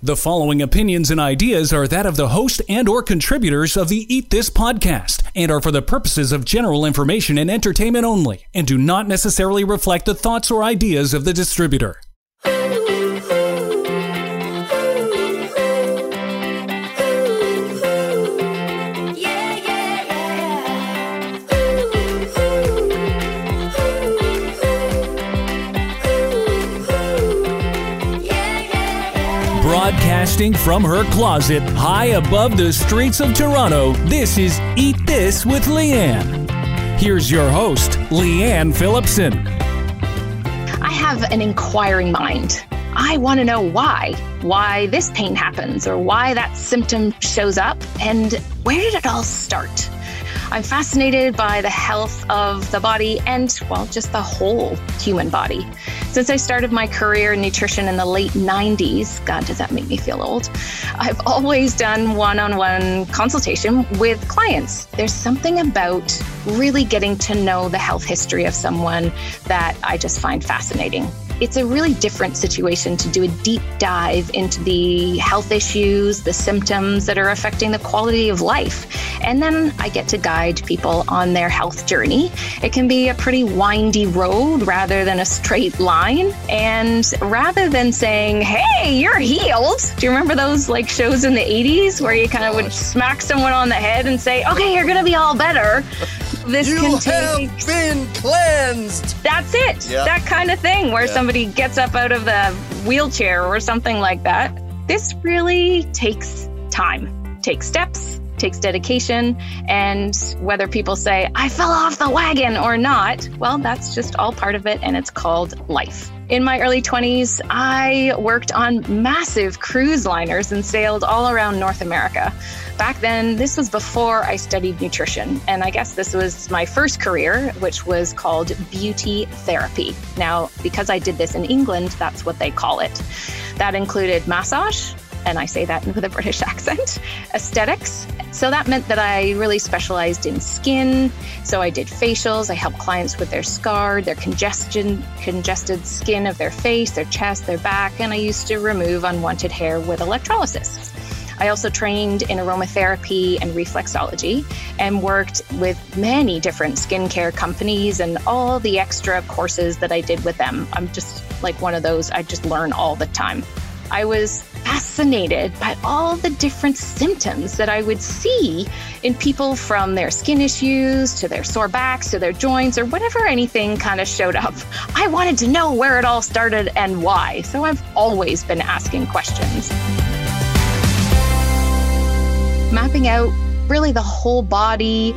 The following opinions and ideas are that of the host and or contributors of the Eat This podcast and are for the purposes of general information and entertainment only and do not necessarily reflect the thoughts or ideas of the distributor. Broadcasting from her closet high above the streets of Toronto, this is Eat This with Leanne. Here's your host, Leanne Phillipson. I have an inquiring mind. I want to know why, why this pain happens, or why that symptom shows up, and where did it all start? I'm fascinated by the health of the body and, well, just the whole human body. Since I started my career in nutrition in the late 90s, God, does that make me feel old? I've always done one on one consultation with clients. There's something about really getting to know the health history of someone that I just find fascinating it's a really different situation to do a deep dive into the health issues, the symptoms that are affecting the quality of life. And then I get to guide people on their health journey. It can be a pretty windy road rather than a straight line. And rather than saying, hey, you're healed, do you remember those like shows in the 80s where you kind of would smack someone on the head and say, okay, you're going to be all better? This you can take. have been cleansed. That's it. That kind of thing where somebody gets up out of the wheelchair or something like that. This really takes time, takes steps, takes dedication. And whether people say, I fell off the wagon or not, well, that's just all part of it. And it's called life. In my early 20s, I worked on massive cruise liners and sailed all around North America. Back then, this was before I studied nutrition. And I guess this was my first career, which was called beauty therapy. Now, because I did this in England, that's what they call it. That included massage, and I say that with a British accent, aesthetics. So that meant that I really specialized in skin. So I did facials. I helped clients with their scar, their congestion, congested skin of their face, their chest, their back, and I used to remove unwanted hair with electrolysis. I also trained in aromatherapy and reflexology and worked with many different skincare companies and all the extra courses that I did with them. I'm just like one of those, I just learn all the time. I was fascinated by all the different symptoms that I would see in people from their skin issues to their sore backs to their joints or whatever anything kind of showed up. I wanted to know where it all started and why. So I've always been asking questions. Mapping out really the whole body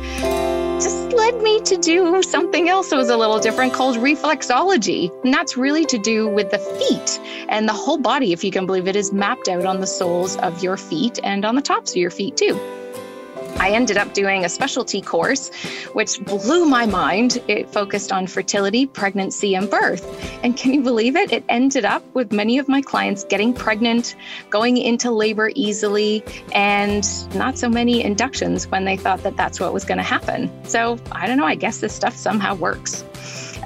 just led me to do something else that was a little different called reflexology. And that's really to do with the feet and the whole body, if you can believe it, is mapped out on the soles of your feet and on the tops of your feet too. I ended up doing a specialty course, which blew my mind. It focused on fertility, pregnancy, and birth. And can you believe it? It ended up with many of my clients getting pregnant, going into labor easily, and not so many inductions when they thought that that's what was going to happen. So I don't know. I guess this stuff somehow works.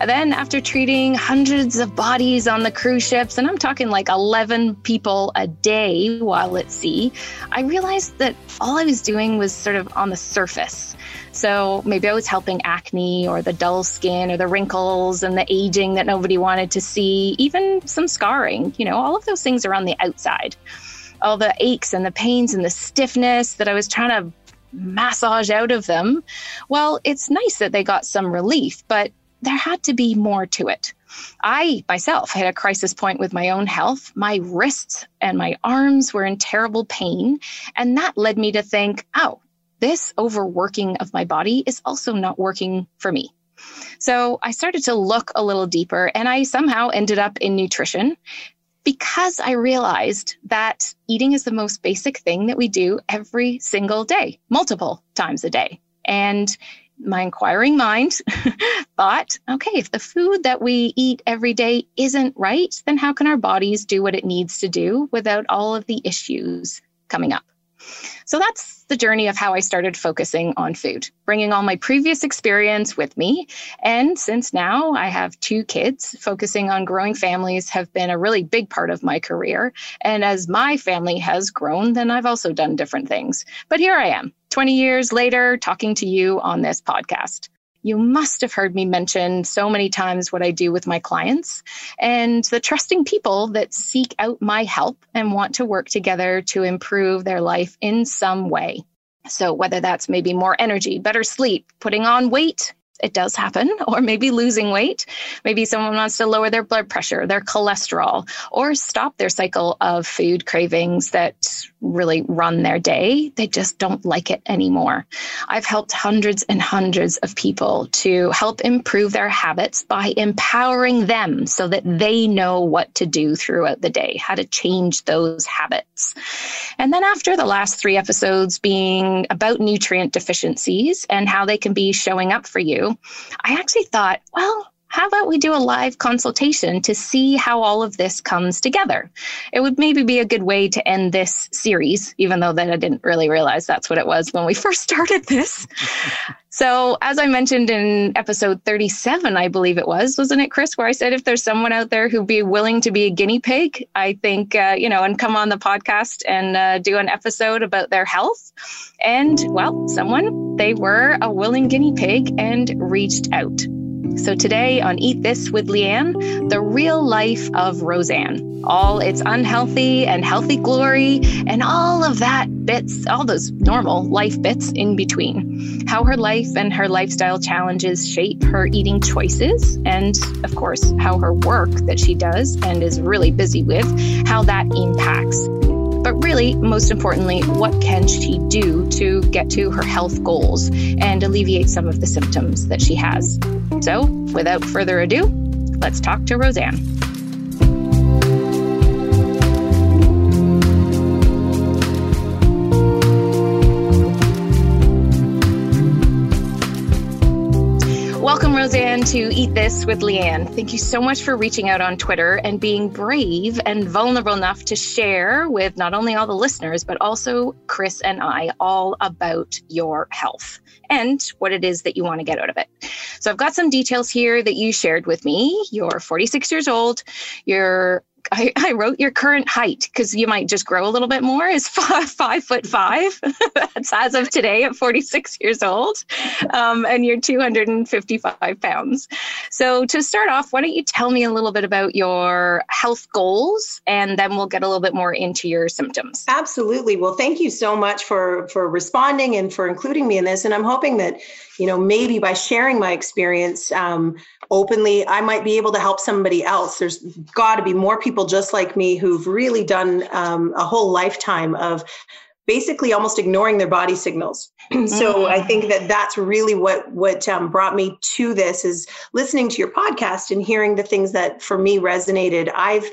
Then, after treating hundreds of bodies on the cruise ships, and I'm talking like 11 people a day while at sea, I realized that all I was doing was sort of on the surface. So maybe I was helping acne or the dull skin or the wrinkles and the aging that nobody wanted to see, even some scarring. You know, all of those things are on the outside. All the aches and the pains and the stiffness that I was trying to massage out of them. Well, it's nice that they got some relief, but there had to be more to it. I myself had a crisis point with my own health. My wrists and my arms were in terrible pain. And that led me to think, oh, this overworking of my body is also not working for me. So I started to look a little deeper and I somehow ended up in nutrition because I realized that eating is the most basic thing that we do every single day, multiple times a day. And my inquiring mind thought, okay, if the food that we eat every day isn't right, then how can our bodies do what it needs to do without all of the issues coming up? So that's the journey of how I started focusing on food, bringing all my previous experience with me. And since now I have two kids, focusing on growing families have been a really big part of my career. And as my family has grown, then I've also done different things. But here I am, 20 years later, talking to you on this podcast you must have heard me mention so many times what I do with my clients and the trusting people that seek out my help and want to work together to improve their life in some way. So, whether that's maybe more energy, better sleep, putting on weight, it does happen, or maybe losing weight. Maybe someone wants to lower their blood pressure, their cholesterol, or stop their cycle of food cravings that really run their day. They just don't like it anymore. I've helped hundreds and hundreds of people to help improve their habits by empowering them so that they know what to do throughout the day, how to change those habits. And then after the last three episodes being about nutrient deficiencies and how they can be showing up for you, I actually thought, well, how about we do a live consultation to see how all of this comes together? It would maybe be a good way to end this series, even though that I didn't really realize that's what it was when we first started this. so, as I mentioned in episode 37, I believe it was, wasn't it, Chris, where I said if there's someone out there who'd be willing to be a guinea pig, I think, uh, you know, and come on the podcast and uh, do an episode about their health. And, well, someone, they were a willing guinea pig and reached out. So today on Eat This with Leanne, the real life of Roseanne, all its unhealthy and healthy glory, and all of that bits, all those normal life bits in between. How her life and her lifestyle challenges shape her eating choices, and of course, how her work that she does and is really busy with, how that impacts but really, most importantly, what can she do to get to her health goals and alleviate some of the symptoms that she has? So, without further ado, let's talk to Roseanne. Welcome, Roseanne, to Eat This with Leanne. Thank you so much for reaching out on Twitter and being brave and vulnerable enough to share with not only all the listeners, but also Chris and I all about your health and what it is that you want to get out of it. So, I've got some details here that you shared with me. You're 46 years old, you're I, I wrote your current height because you might just grow a little bit more is five, five foot five. That's as of today at 46 years old. Um, and you're 255 pounds. So to start off, why don't you tell me a little bit about your health goals and then we'll get a little bit more into your symptoms. Absolutely. Well, thank you so much for, for responding and for including me in this. And I'm hoping that, you know, maybe by sharing my experience, um, openly, I might be able to help somebody else. There's got to be more people just like me who've really done um, a whole lifetime of basically almost ignoring their body signals. so I think that that's really what what um, brought me to this is listening to your podcast and hearing the things that for me resonated. I've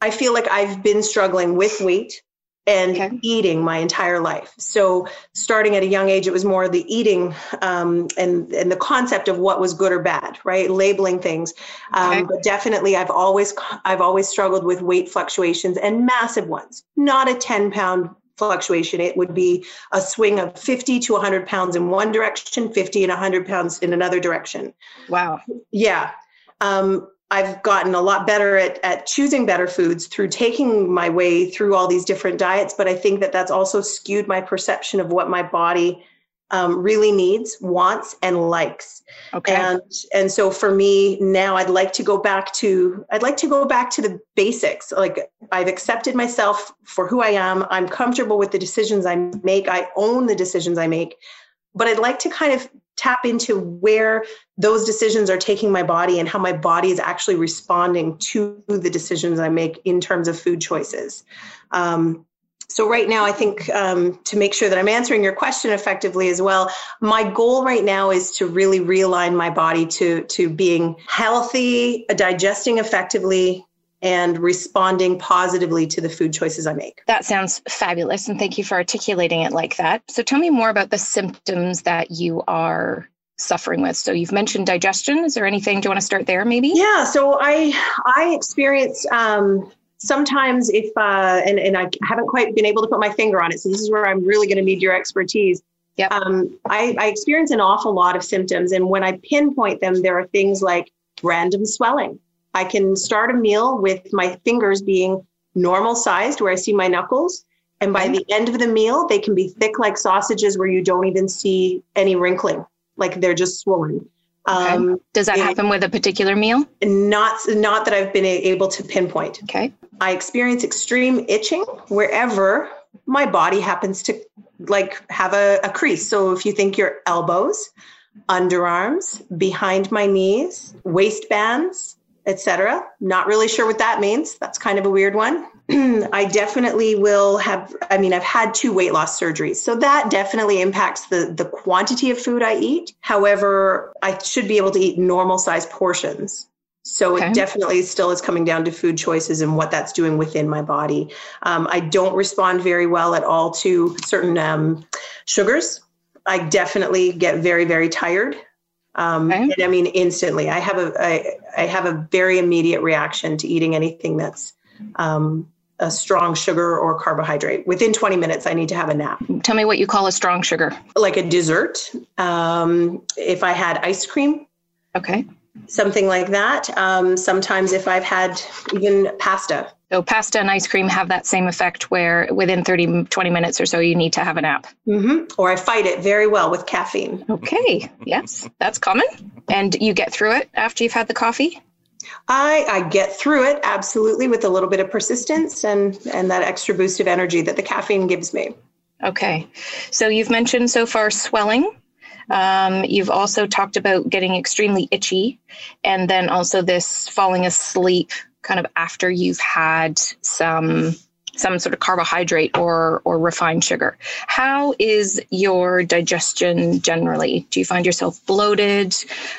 I feel like I've been struggling with weight and okay. eating my entire life. So starting at a young age, it was more the eating um, and and the concept of what was good or bad, right? Labeling things. Um, okay. But definitely, I've always I've always struggled with weight fluctuations and massive ones. Not a ten pound fluctuation. It would be a swing of 50 to 100 pounds in one direction, 50 and 100 pounds in another direction. Wow. Yeah. Um, I've gotten a lot better at, at choosing better foods through taking my way through all these different diets. But I think that that's also skewed my perception of what my body um, really needs, wants, and likes. Okay. And and so for me now, I'd like to go back to I'd like to go back to the basics. Like I've accepted myself for who I am. I'm comfortable with the decisions I make. I own the decisions I make. But I'd like to kind of tap into where those decisions are taking my body and how my body is actually responding to the decisions I make in terms of food choices. Um, so right now, I think um, to make sure that I'm answering your question effectively as well, my goal right now is to really realign my body to to being healthy, digesting effectively, and responding positively to the food choices I make. That sounds fabulous. And thank you for articulating it like that. So tell me more about the symptoms that you are suffering with. So you've mentioned digestion. Is there anything, do you want to start there maybe? Yeah. So I, I experience, um, sometimes if uh, and, and i haven't quite been able to put my finger on it so this is where i'm really going to need your expertise Yep. um, I, I experience an awful lot of symptoms and when i pinpoint them there are things like random swelling i can start a meal with my fingers being normal sized where i see my knuckles and by the end of the meal they can be thick like sausages where you don't even see any wrinkling like they're just swollen Okay. um, Does that happen with a particular meal? not not that i've been able to pinpoint Okay. I experience extreme itching wherever my body happens to like have a, a crease. So if you think your elbows, underarms, behind my knees, waistbands, etc. Not really sure what that means. That's kind of a weird one. I definitely will have I mean I've had two weight loss surgeries. So that definitely impacts the the quantity of food I eat. However, I should be able to eat normal size portions. So Okay. it definitely still is coming down to food choices and what that's doing within my body. Um, I don't respond very well at all to certain um, sugars. I definitely get very, very tired. Um, Okay. and I mean, instantly. I have a I, I have a very immediate reaction to eating anything that's um, a strong sugar or carbohydrate. Within 20 minutes, I need to have a nap, Tell me what you call a strong sugar. like a dessert. Um, if I had ice cream, Okay. something like that. Um, sometimes if I've had even pasta, So pasta and ice cream have that same effect where within 30, 20 minutes or so, you need to have a nap. hmm or I fight it very well with caffeine. Okay. Yes, that's common. And you get through it after you've had the coffee? I, I get through it absolutely with a little bit of persistence and, and that extra boost of energy that the caffeine gives me. Okay. So you've mentioned so far swelling. Um, you've also talked about getting extremely itchy and then also this falling asleep kind of after you've had some some sort of carbohydrate or or refined sugar. How is your digestion generally? Do you find yourself bloated?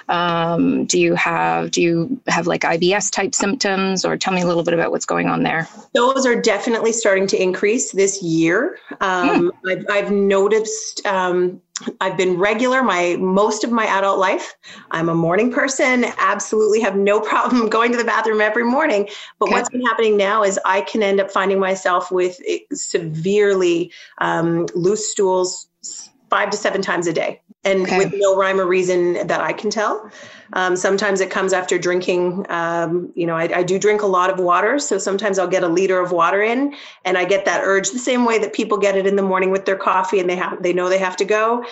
Um, do you have do you have like IBS type symptoms or tell me a little bit about what's going on there? Those are definitely starting to increase this year. Um, I've, I've noticed. Um, I've been regular my most of my adult life. I'm a morning person. Absolutely have no problem going to the bathroom every morning. But Okay. what's been happening now is I can end up finding myself with eh, severely um, loose stools five to seven times a day, and Okay. with no rhyme or reason that I can tell. Um, sometimes it comes after drinking. Um, you know, I, I do drink a lot of water, so sometimes I'll get a liter of water in, and I get that urge the same way that people get it in the morning with their coffee, and they have they know they have to go.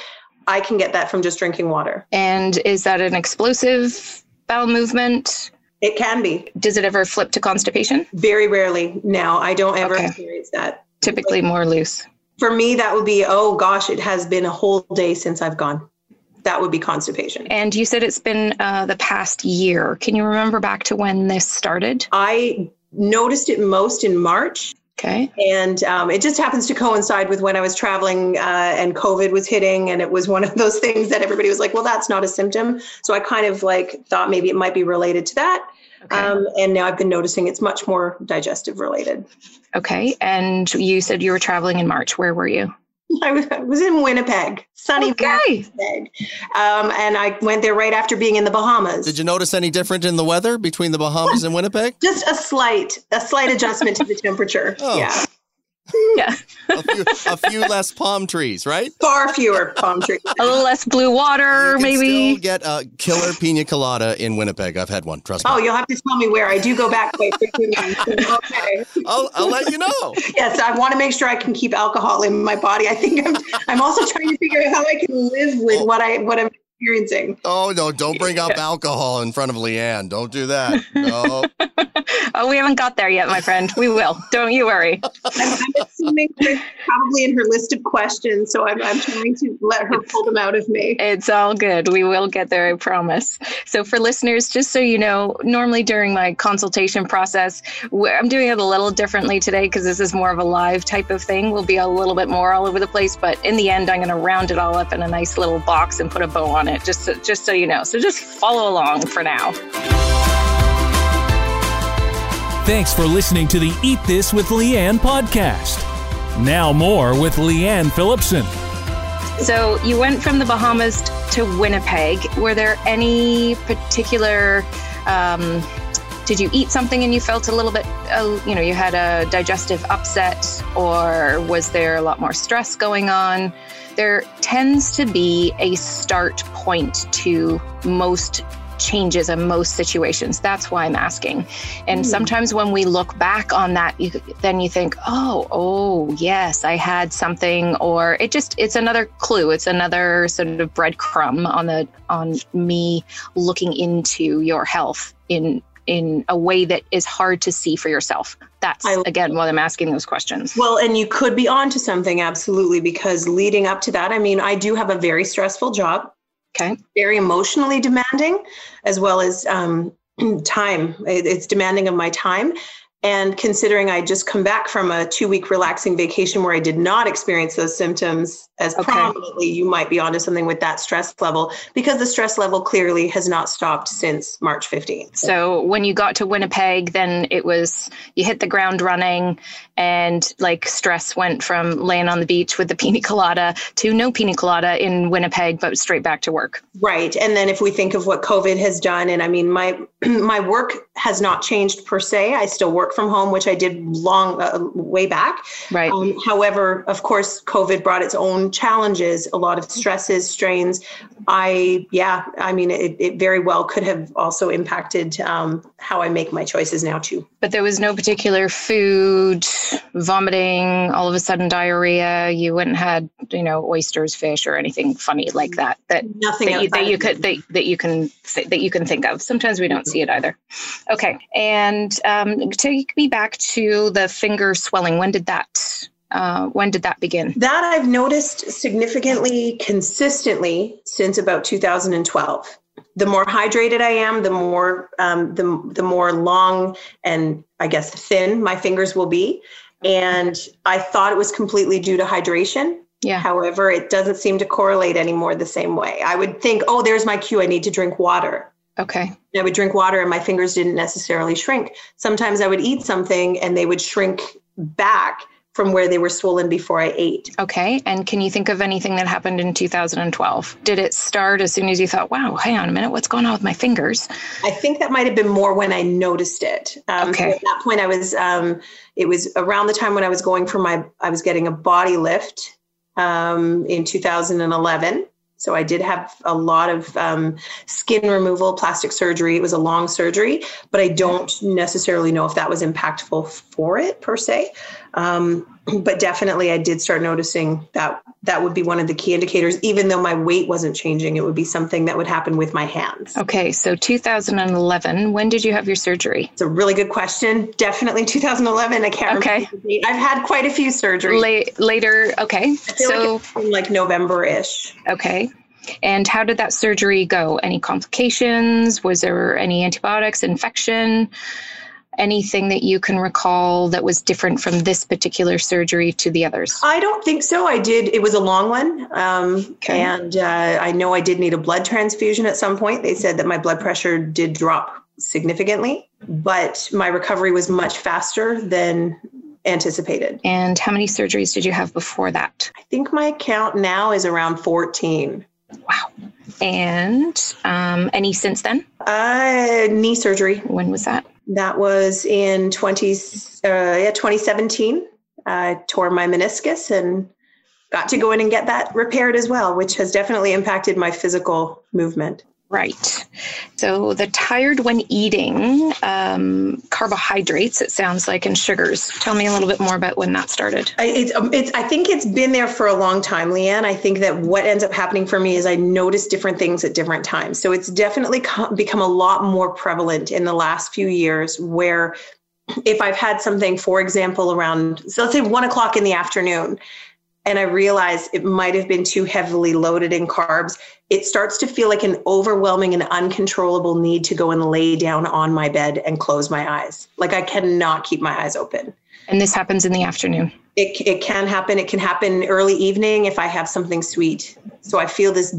I can get that from just drinking water. And is that an explosive bowel movement? It can be Does it ever flip to constipation? very rarely now. I don't ever Okay. experience that. Typically more loose. For me, that would be oh gosh, it has been a whole day since I've gone. That would be constipation. And you said it's been uh, the past year. Can you remember back to when this started? I noticed it most in March. Okay. And um, it just happens to coincide with when I was traveling uh, and COVID was hitting. And it was one of those things that everybody was like, well, that's not a symptom. So I kind of like thought maybe it might be related to that. Okay. Um, and now I've been noticing it's much more digestive related. okay. And you said you were traveling in March. Where were you? I was, I was in Winnipeg, sunny Okay. Winnipeg. Um, and I went there right after being in the Bahamas. Did you notice any different in the weather between the Bahamas and Winnipeg? Just a slight, a slight adjustment to the temperature. Oh. Yeah. Yeah. A few, a few less palm trees, right? Far fewer palm trees. A little less blue water, You can maybe. still get a killer pina colada in Winnipeg. I've had one. Trust me. Oh, you'll have to tell me where. I do go back quite frequently. okay. I'll, I'll let you know. Yes, I want to make sure I can keep alcohol in my body. I think I'm. I'm also trying to figure out how I can live with oh. what I what I'm experiencing. Oh no! Don't bring up alcohol in front of Leanne. Don't do that. No. oh, we haven't got there yet, my friend. We will. Don't you worry. I'm, I'm assuming probably in her list of questions, so I'm, I'm trying to let her pull them out of me. It's all good. We will get there, I promise. So, for listeners, just so you know, normally during my consultation process, I'm doing it a little differently today because this is more of a live type of thing. We'll be a little bit more all over the place, but in the end, I'm going to round it all up in a nice little box and put a bow on it, just so, just so you know. So, just follow along for now. Thanks for listening to the Eat This with Leanne podcast. Now, more with Leanne Phillipson. So, you went from the Bahamas to Winnipeg. Were there any particular um, Did you eat something and you felt a little bit, uh, you know, you had a digestive upset, or was there a lot more stress going on? There tends to be a start point to most changes in most situations. That's why I'm asking. And mm. sometimes when we look back on that, you, then you think, oh, oh, yes, I had something, or it just it's another clue. It's another sort of breadcrumb on the on me looking into your health in in a way that is hard to see for yourself. That's again why I'm asking those questions. Well, and you could be on to something absolutely because leading up to that, I mean, I do have a very stressful job. Okay. Very emotionally demanding, as well as um, time. It's demanding of my time. And considering I just come back from a two week relaxing vacation where I did not experience those symptoms as okay. prominently, you might be onto something with that stress level because the stress level clearly has not stopped since March 15th. So when you got to Winnipeg, then it was you hit the ground running and like stress went from laying on the beach with the pina colada to no pina colada in Winnipeg, but straight back to work. Right. And then if we think of what COVID has done, and I mean, my my work has not changed per se. I still work from home, which I did long uh, way back. Right. Um, however, of course, COVID brought its own challenges, a lot of stresses, strains. I, yeah, I mean, it, it very well could have also impacted um, how I make my choices now too. But there was no particular food, vomiting, all of a sudden diarrhea. You wouldn't had, you know, oysters, fish, or anything funny like that. That nothing that you, that you could that, that you can that you can think of. Sometimes we don't see it either. Okay, and um, take me back to the finger swelling. When did that uh, when did that begin? That I've noticed significantly consistently since about 2012. The more hydrated I am, the more um, the the more long and I guess thin my fingers will be. And I thought it was completely due to hydration. Yeah. However, it doesn't seem to correlate anymore the same way. I would think, oh, there's my cue. I need to drink water. Okay. I would drink water and my fingers didn't necessarily shrink. Sometimes I would eat something and they would shrink back from where they were swollen before I ate. Okay. And can you think of anything that happened in 2012? Did it start as soon as you thought, wow, hang on a minute, what's going on with my fingers? I think that might have been more when I noticed it. Um, okay. So at that point, I was, um, it was around the time when I was going for my, I was getting a body lift um, in 2011. So I did have a lot of um, skin removal, plastic surgery. It was a long surgery, but I don't necessarily know if that was impactful for it per se. Um, but definitely, I did start noticing that that would be one of the key indicators. Even though my weight wasn't changing, it would be something that would happen with my hands. Okay, so 2011. When did you have your surgery? It's a really good question. Definitely 2011. I can't okay. I've had quite a few surgeries. La- later, okay. so like, like November-ish. Okay. And how did that surgery go? Any complications? Was there any antibiotics, infection? Anything that you can recall that was different from this particular surgery to the others? I don't think so. I did. It was a long one. Um, okay. And uh, I know I did need a blood transfusion at some point. They said that my blood pressure did drop significantly, but my recovery was much faster than anticipated. And how many surgeries did you have before that? I think my count now is around 14. Wow. And um, any since then? Uh, knee surgery. When was that? That was in 20, uh, yeah, 2017. I tore my meniscus and got to go in and get that repaired as well, which has definitely impacted my physical movement. Right. So the tired when eating um, carbohydrates, it sounds like, and sugars. Tell me a little bit more about when that started. I, it's, um, it's, I think it's been there for a long time, Leanne. I think that what ends up happening for me is I notice different things at different times. So it's definitely become a lot more prevalent in the last few years where if I've had something, for example, around, so let's say one o'clock in the afternoon, and I realize it might have been too heavily loaded in carbs, it starts to feel like an overwhelming and uncontrollable need to go and lay down on my bed and close my eyes. Like I cannot keep my eyes open. And this happens in the afternoon. It, it can happen. It can happen early evening if I have something sweet. So I feel this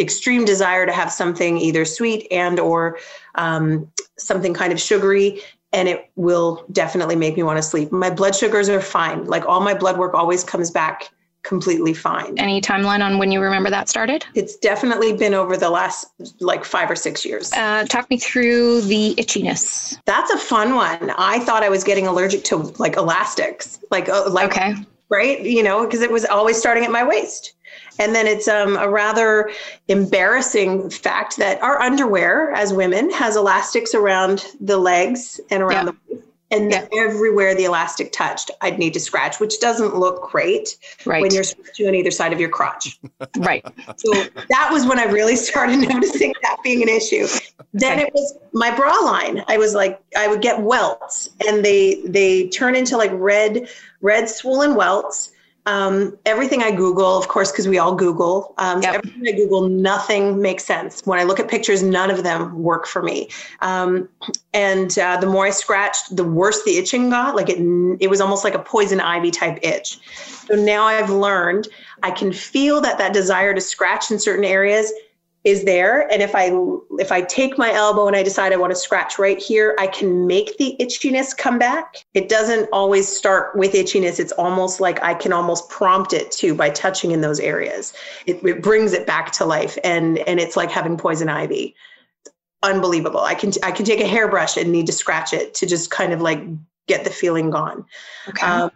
extreme desire to have something either sweet and or um, something kind of sugary and it will definitely make me want to sleep. My blood sugars are fine. Like all my blood work always comes back completely fine. Any timeline on when you remember that started? It's definitely been over the last like five or six years. Uh, talk me through the itchiness. That's a fun one. I thought I was getting allergic to like elastics, like uh, like Okay. right, you know, because it was always starting at my waist. And then it's um, a rather embarrassing fact that our underwear as women has elastics around the legs and around Yeah. the and Yeah. everywhere the elastic touched, I'd need to scratch, which doesn't look great Right. when you're scratching on either side of your crotch. right. So that was when I really started noticing that being an issue. Then it was my bra line. I was like, I would get welts, and they they turn into like red red swollen welts. Um, everything I Google, of course, because we all Google. Um, so everything I Google, nothing makes sense. When I look at pictures, none of them work for me. Um, and uh, the more I scratched, the worse the itching got. Like it, it was almost like a poison ivy type itch. So now I've learned I can feel that that desire to scratch in certain areas is there. And if i if i take my elbow and i decide i want to scratch right here i can make the itchiness come back. It doesn't always start with itchiness. It's almost like i can almost prompt it to by touching in those areas. It, it brings it back to life. And and it's like having poison ivy. Unbelievable. I can i can take a hairbrush and need to scratch it to just kind of like get the feeling gone. Okay. um,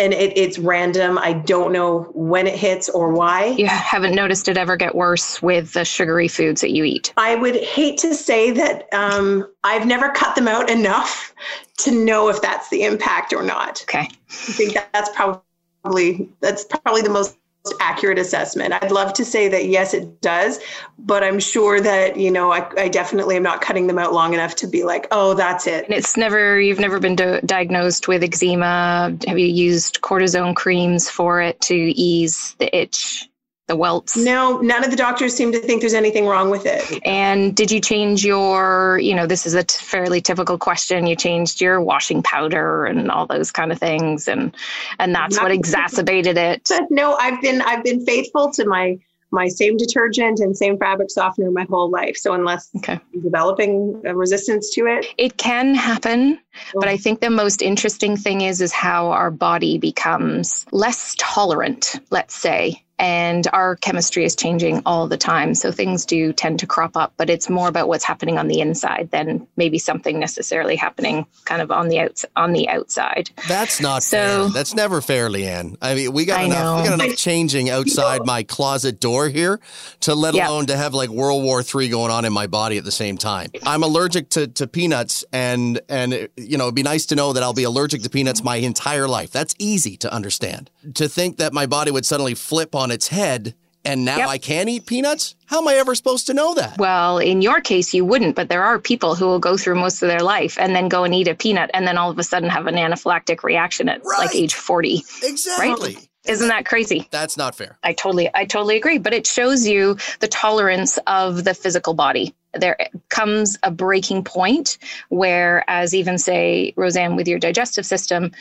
and it, it's random i don't know when it hits or why you haven't noticed it ever get worse with the sugary foods that you eat. I would hate to say that um, I've never cut them out enough to know if that's the impact or not. Okay. I think that that's probably that's probably the most accurate assessment. I'd love to say that yes, it does, but I'm sure that you know I, I definitely am not cutting them out long enough to be like, oh, that's it. And it's never, you've never been do- diagnosed with eczema. Have you used cortisone creams for it to ease the itch, the welts? No, none of the doctors seem to think there's anything wrong with it. And did you change your, you know, this is a t- fairly typical question. You changed your washing powder and all those kind of things, and and that's what exacerbated it. No, I've been I've been faithful to my my same detergent and same fabric softener my whole life. So unless Okay. I'm developing a resistance to it, It can happen, but Oh. I think the most interesting thing is is how our body becomes less tolerant, let's say. And our chemistry is changing all the time. So things do tend to crop up, but it's more about what's happening on the inside than maybe something necessarily happening kind of on the outs on the outside. That's not So- fair. That's never fair, Leanne. I mean, we got I enough. We got enough changing outside my closet door here, to let Yeah. alone to have like World War III going on in my body at the same time. I'm allergic to, to peanuts, and and you know, it'd be nice to know that I'll be allergic to peanuts my entire life. That's easy to understand. To think that my body would suddenly flip on its head, and now Yep. I can't eat peanuts. How am I ever supposed to know that? Well, in your case, you wouldn't, but there are people who will go through most of their life and then go and eat a peanut and then all of a sudden have an anaphylactic reaction at like age 40. Exactly. Isn't that crazy? That's not fair. I totally I totally agree, but it shows you the tolerance of the physical body. There comes a breaking point where as even say Roseanne with your digestive system,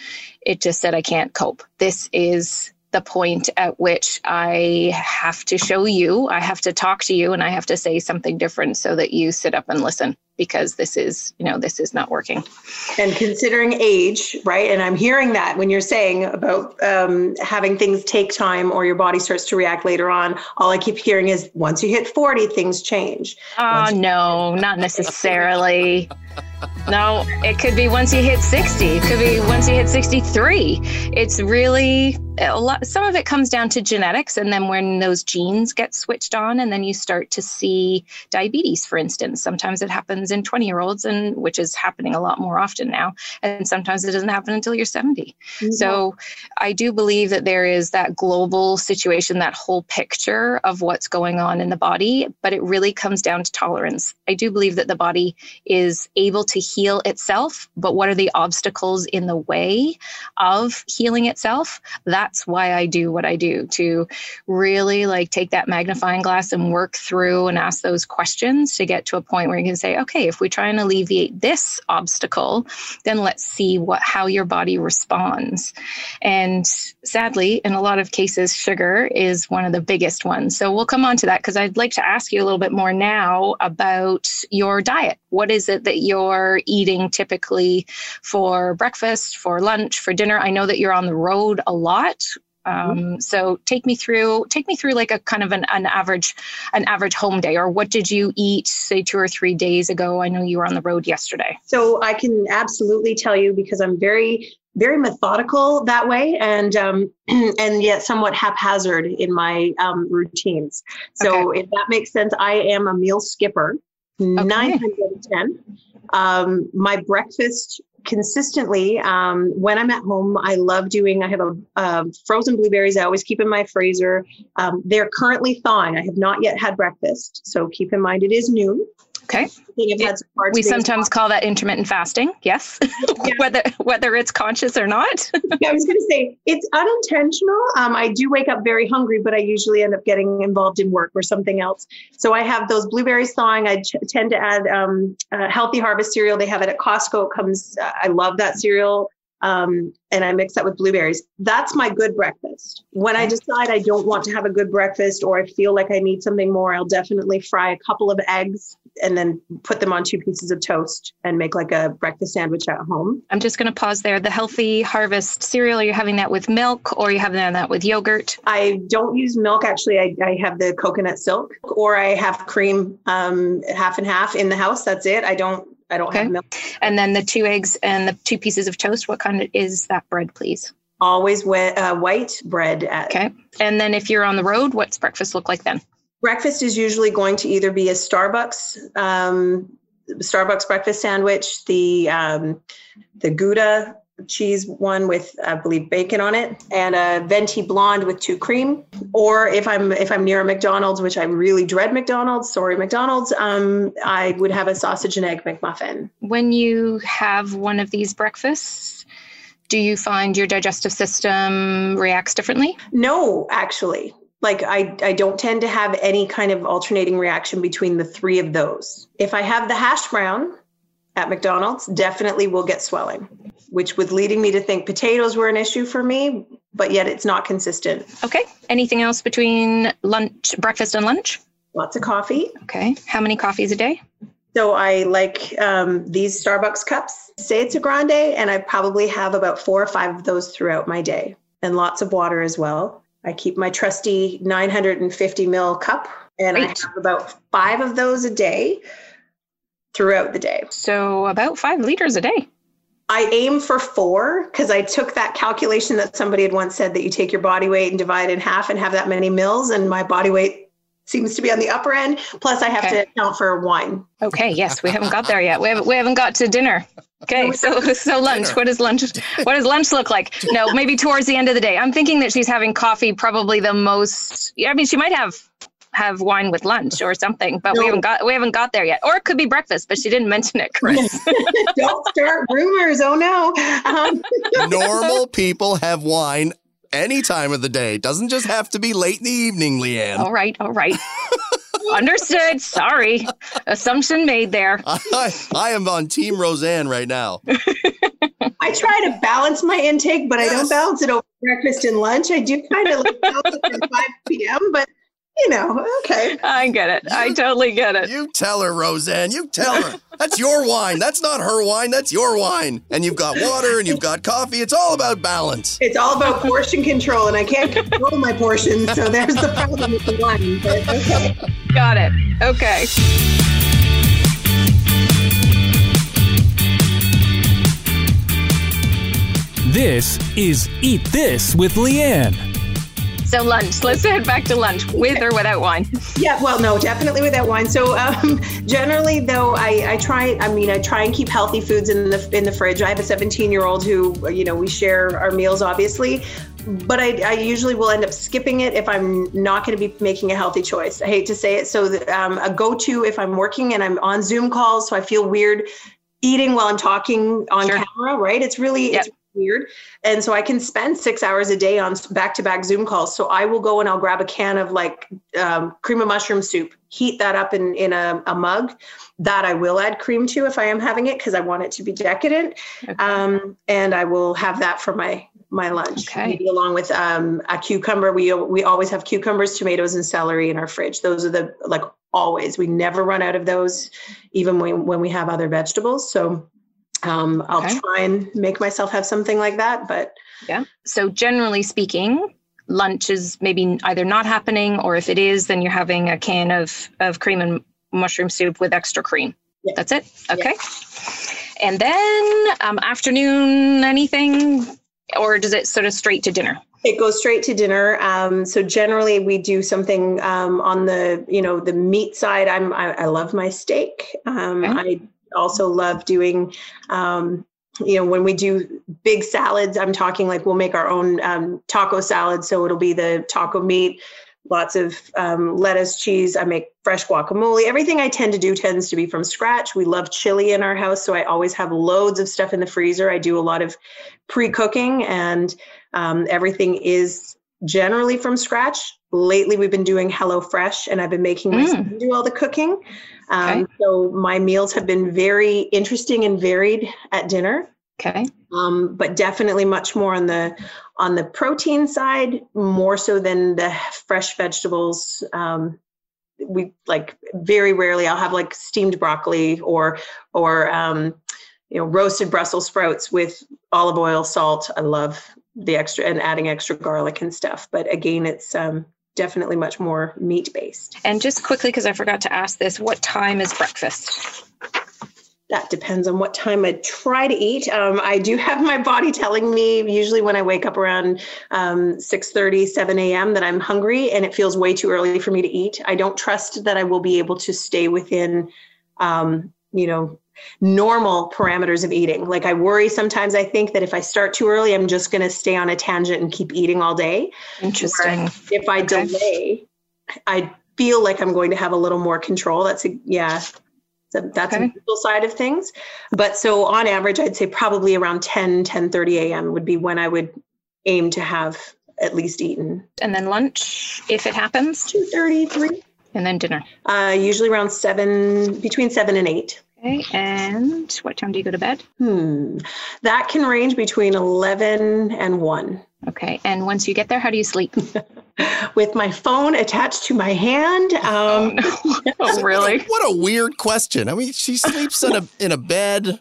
it just said I can't cope. This is the point at which I have to show you, I have to talk to you and I have to say something different so that you sit up and listen because this is, you know, this is not working. and considering age, right? And I'm hearing that when you're saying about um, having things take time or your body starts to react later on. All I keep hearing is once you hit 40, things change. Oh, no, not necessarily. No, it could be once you hit 60. It could be once you hit 63. It's really a lot. Some of it comes down to genetics. And then when those genes get switched on, and then you start to see diabetes, for instance. Sometimes it happens in 20 year olds, and which is happening a lot more often now. And sometimes it doesn't happen until you're 70. Mm-hmm. So I do believe that there is that global situation, that whole picture of what's going on in the body, but it really comes down to tolerance. I do believe that the body is able to heal itself, but what are the obstacles in the way of healing itself? That's why I do what I do to really like take that magnifying glass and work through and ask those questions to get to a point where you can say, okay, if we try and alleviate this obstacle, then let's see what how your body responds. And sadly, in a lot of cases, sugar is one of the biggest ones. So we'll come on to that because I'd like to ask you a little bit more now about your diet. What is it that you're eating typically for breakfast, for lunch, for dinner? I know that you're on the road a lot. Um, so take me through take me through like a kind of an, an average an average home day, or what did you eat say two or three days ago? I know you were on the road yesterday. So I can absolutely tell you because I'm very very methodical that way and um, and yet somewhat haphazard in my um, routines so okay. if that makes sense i am a meal skipper okay. nine times out of ten. Um, my breakfast consistently um, when i'm at home i love doing i have a frozen blueberries. I always keep in my freezer. Um, they're currently thawing. I have not yet had breakfast so keep in mind it is noon Okay. It, we sometimes call that intermittent fasting. Yes, yeah. whether whether it's conscious or not. yeah, I was going to say it's unintentional. Um, I do wake up very hungry, but I usually end up getting involved in work or something else. So I have those blueberries thawing. I ch- tend to add um, healthy harvest cereal. They have it at Costco. It comes. Uh, I love that cereal um, and I mix that with blueberries. That's my good breakfast. When I decide I don't want to have a good breakfast or I feel like I need something more, I'll definitely fry a couple of eggs and then put them on two pieces of toast and make like a breakfast sandwich at home. I'm just going to pause there. The healthy harvest cereal, you're having that with milk or are you have that with yogurt? I don't use milk. Actually, I, I have the coconut silk or I have cream um, half and half in the house. That's it. I don't I don't okay. have milk. And then the two eggs and the two pieces of toast. What kind of is that bread, please? Always wet, uh, white bread. At- okay. And then if you're on the road, what's breakfast look like then? Breakfast is usually going to either be a Starbucks, um, Starbucks breakfast sandwich, the um, the Gouda cheese one with I believe bacon on it and a venti blonde with two cream. Or if I'm if I'm near a McDonald's which I really dread McDonald's sorry McDonald's um I would have a sausage and egg McMuffin. When you have one of these breakfasts do you find your digestive system reacts differently? No actually like I, I don't tend to have any kind of alternating reaction between the three of those if I have the hash brown at McDonald's definitely will get swelling, which was leading me to think potatoes were an issue for me, but yet it's not consistent. Okay. Anything else between lunch, breakfast, and lunch? Lots of coffee. Okay. How many coffees a day? So I like um, these Starbucks cups. Say it's a grande, and I probably have about four or five of those throughout my day, and lots of water as well. I keep my trusty 950 mil cup, and Great. I have about five of those a day throughout the day. So about five liters a day. I aim for four because I took that calculation that somebody had once said that you take your body weight and divide in half and have that many mils, and my body weight seems to be on the upper end. Plus, I have okay. to account for wine. Okay, yes, we haven't got there yet. We haven't we haven't got to dinner. Okay, so so lunch. What does lunch? What does lunch look like? No, maybe towards the end of the day. I'm thinking that she's having coffee probably the most. I mean, she might have have wine with lunch or something, but no. we haven't got we haven't got there yet. Or it could be breakfast, but she didn't mention it, Chris. Don't start rumors. Oh no. Um. Normal people have wine any time of the day. Doesn't just have to be late in the evening, Leanne. All right, all right. Understood. Sorry. Assumption made there. I, I am on Team Roseanne right now. I try to balance my intake, but yes. I don't balance it over breakfast and lunch. I do kind of like balance it at 5 p.m., but you know, okay. I get it. You, I totally get it. You tell her, Roseanne. You tell her. That's your wine. That's not her wine. That's your wine. And you've got water and you've got coffee. It's all about balance. It's all about portion control, and I can't control my portions. So there's the problem with the wine. But okay. Got it. Okay. This is Eat This with Leanne. So lunch. Let's head back to lunch with or without wine. Yeah, well, no, definitely without wine. So um, generally, though, I, I try. I mean, I try and keep healthy foods in the in the fridge. I have a 17 year old who, you know, we share our meals, obviously but I, I, usually will end up skipping it if I'm not going to be making a healthy choice. I hate to say it. So um, a go-to if I'm working and I'm on Zoom calls, so I feel weird eating while I'm talking on sure. camera, right? It's really yep. it's weird. And so I can spend six hours a day on back to back Zoom calls. So I will go and I'll grab a can of like um, cream of mushroom soup, heat that up in, in a, a, mug. That I will add cream to if I am having it because I want it to be decadent. Okay. Um, and I will have that for my my lunch, okay. maybe along with um, a cucumber. We we always have cucumbers, tomatoes, and celery in our fridge. Those are the like always. We never run out of those, even when when we have other vegetables. So um, I'll okay. try and make myself have something like that. But yeah. So generally speaking, lunch is maybe either not happening, or if it is, then you're having a can of, of cream and mushroom soup with extra cream. Yeah. That's it. Okay. Yeah. And then um, afternoon, anything, or does it sort of straight to dinner? It goes straight to dinner. Um, so generally, we do something um, on the you know the meat side. I'm I, I love my steak. Um, okay. I also love doing. Um, you know, when we do big salads, I'm talking like we'll make our own um, taco salad. So it'll be the taco meat, lots of um, lettuce, cheese. I make fresh guacamole. Everything I tend to do tends to be from scratch. We love chili in our house, so I always have loads of stuff in the freezer. I do a lot of pre-cooking, and um, everything is generally from scratch. Lately, we've been doing Hello Fresh, and I've been making mm. do all the cooking. Um, okay. So my meals have been very interesting and varied at dinner. Okay. Um, but definitely much more on the on the protein side, more so than the fresh vegetables. Um, we like very rarely I'll have like steamed broccoli or or um, you know roasted Brussels sprouts with olive oil, salt. I love the extra and adding extra garlic and stuff. But again, it's um, definitely much more meat based. And just quickly, because I forgot to ask this, what time is breakfast? That depends on what time I try to eat. Um, I do have my body telling me usually when I wake up around um, 6 30, 7 a.m. that I'm hungry and it feels way too early for me to eat. I don't trust that I will be able to stay within, um, you know, normal parameters of eating. Like I worry sometimes I think that if I start too early, I'm just going to stay on a tangent and keep eating all day. Interesting. if I okay. delay, I feel like I'm going to have a little more control. That's a, yeah. So that's okay. a mental side of things. But so on average, I'd say probably around 10, 10 30 a.m. would be when I would aim to have at least eaten. And then lunch, if it happens? 2 3. And then dinner? Uh, usually around 7, between 7 and 8. Okay, and what time do you go to bed? Hmm, that can range between 11 and 1. Okay, and once you get there, how do you sleep? With my phone attached to my hand. Um, oh, no. oh, really? What a weird question. I mean, she sleeps in a in a bed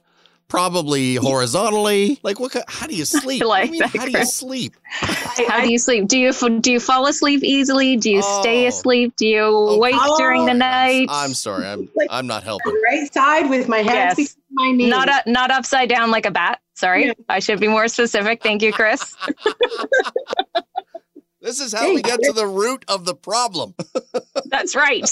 probably horizontally. Like, what? How do you sleep? like mean, how do you sleep? how do you sleep? Do you do you fall asleep easily? Do you oh. stay asleep? Do you oh, wake oh, during the night? I'm sorry, I'm like, I'm not helping. Right side with my hands yes. my knees. Not a, not upside down like a bat. Sorry, yeah. I should be more specific. Thank you, Chris. This is how we get to the root of the problem. That's right.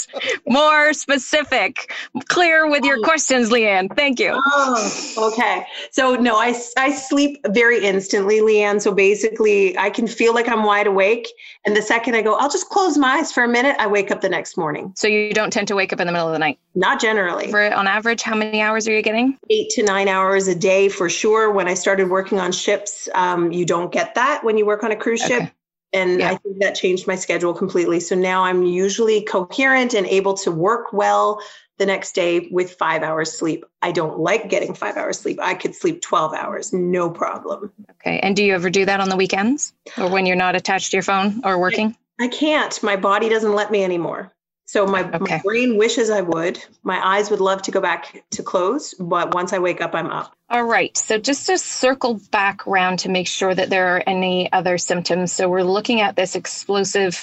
More specific, clear with your oh. questions, Lianne. Thank you. Oh, okay. So, no, I, I sleep very instantly, Lianne. So, basically, I can feel like I'm wide awake. And the second I go, I'll just close my eyes for a minute, I wake up the next morning. So, you don't tend to wake up in the middle of the night? Not generally. For, on average, how many hours are you getting? Eight to nine hours a day for sure. When I started working on ships, um, you don't get that when you work on a cruise okay. ship and yeah. I think that changed my schedule completely. So now I'm usually coherent and able to work well the next day with five hours sleep. I don't like getting five hours sleep. I could sleep 12 hours, no problem. Okay. And do you ever do that on the weekends or when you're not attached to your phone or working? I, I can't. My body doesn't let me anymore. So my, okay. my, brain wishes I would. My eyes would love to go back to close, but once I wake up, I'm up. All right. So just to circle back around to make sure that there are any other symptoms. So we're looking at this explosive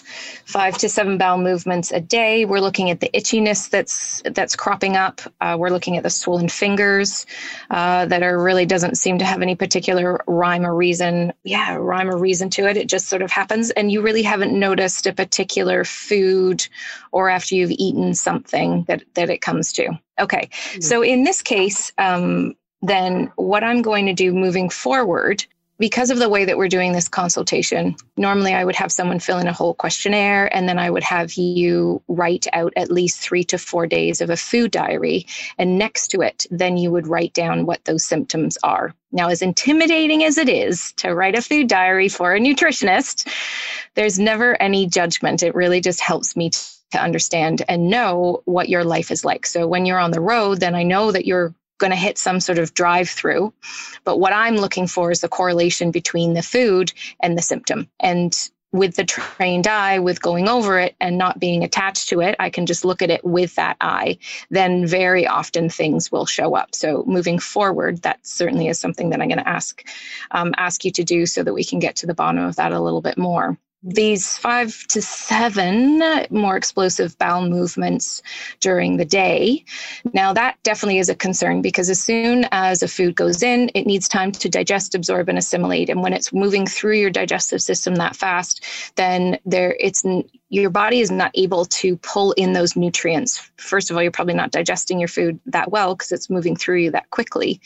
five to seven bowel movements a day. We're looking at the itchiness that's that's cropping up. Uh, we're looking at the swollen fingers uh, that are really doesn't seem to have any particular rhyme or reason. Yeah, rhyme or reason to it. It just sort of happens, and you really haven't noticed a particular food or after you've eaten something that that it comes to. Okay. Mm-hmm. So in this case. Um, then what I'm going to do moving forward, because of the way that we're doing this consultation, normally I would have someone fill in a whole questionnaire and then I would have you write out at least three to four days of a food diary. And next to it, then you would write down what those symptoms are. Now, as intimidating as it is to write a food diary for a nutritionist, there's never any judgment. It really just helps me to understand and know what your life is like. So when you're on the road, then I know that you're going to hit some sort of drive through. But what I'm looking for is the correlation between the food and the symptom. And with the trained eye, with going over it and not being attached to it, I can just look at it with that eye. Then very often things will show up. So moving forward, that certainly is something that I'm going to ask um, ask you to do so that we can get to the bottom of that a little bit more. These five to seven more explosive bowel movements during the day. Now, that definitely is a concern because as soon as a food goes in, it needs time to digest, absorb, and assimilate. And when it's moving through your digestive system that fast, then there it's your body is not able to pull in those nutrients. First of all, you're probably not digesting your food that well because it's moving through you that quickly.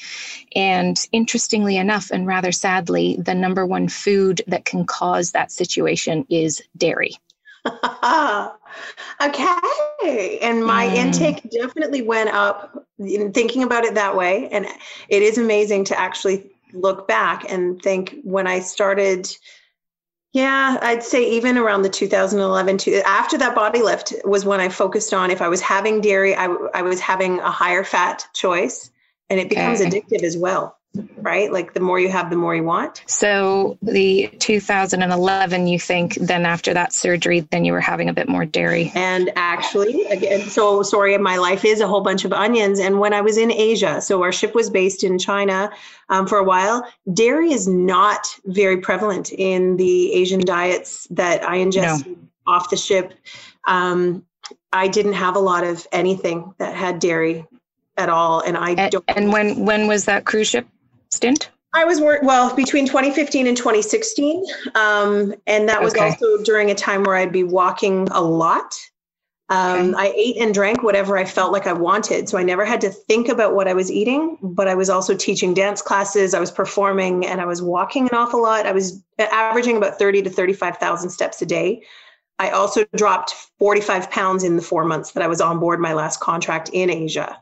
And interestingly enough, and rather sadly, the number one food that can cause that situation is dairy. okay. And my mm. intake definitely went up thinking about it that way. And it is amazing to actually look back and think when I started yeah, I'd say even around the 2011 to after that body lift was when I focused on if I was having dairy, I, I was having a higher fat choice, and it becomes okay. addictive as well right? Like the more you have, the more you want. So the 2011, you think then after that surgery, then you were having a bit more dairy. And actually, again, so sorry, my life is a whole bunch of onions. And when I was in Asia, so our ship was based in China um, for a while, dairy is not very prevalent in the Asian diets that I ingest no. off the ship. Um, I didn't have a lot of anything that had dairy at all and i and, don't and when when was that cruise ship stint? I was work well between 2015 and 2016, um, and that was okay. also during a time where I'd be walking a lot. Um, okay. I ate and drank whatever I felt like I wanted, so I never had to think about what I was eating. But I was also teaching dance classes, I was performing, and I was walking an awful lot. I was averaging about 30 to 35 thousand steps a day. I also dropped 45 pounds in the four months that I was on board my last contract in Asia.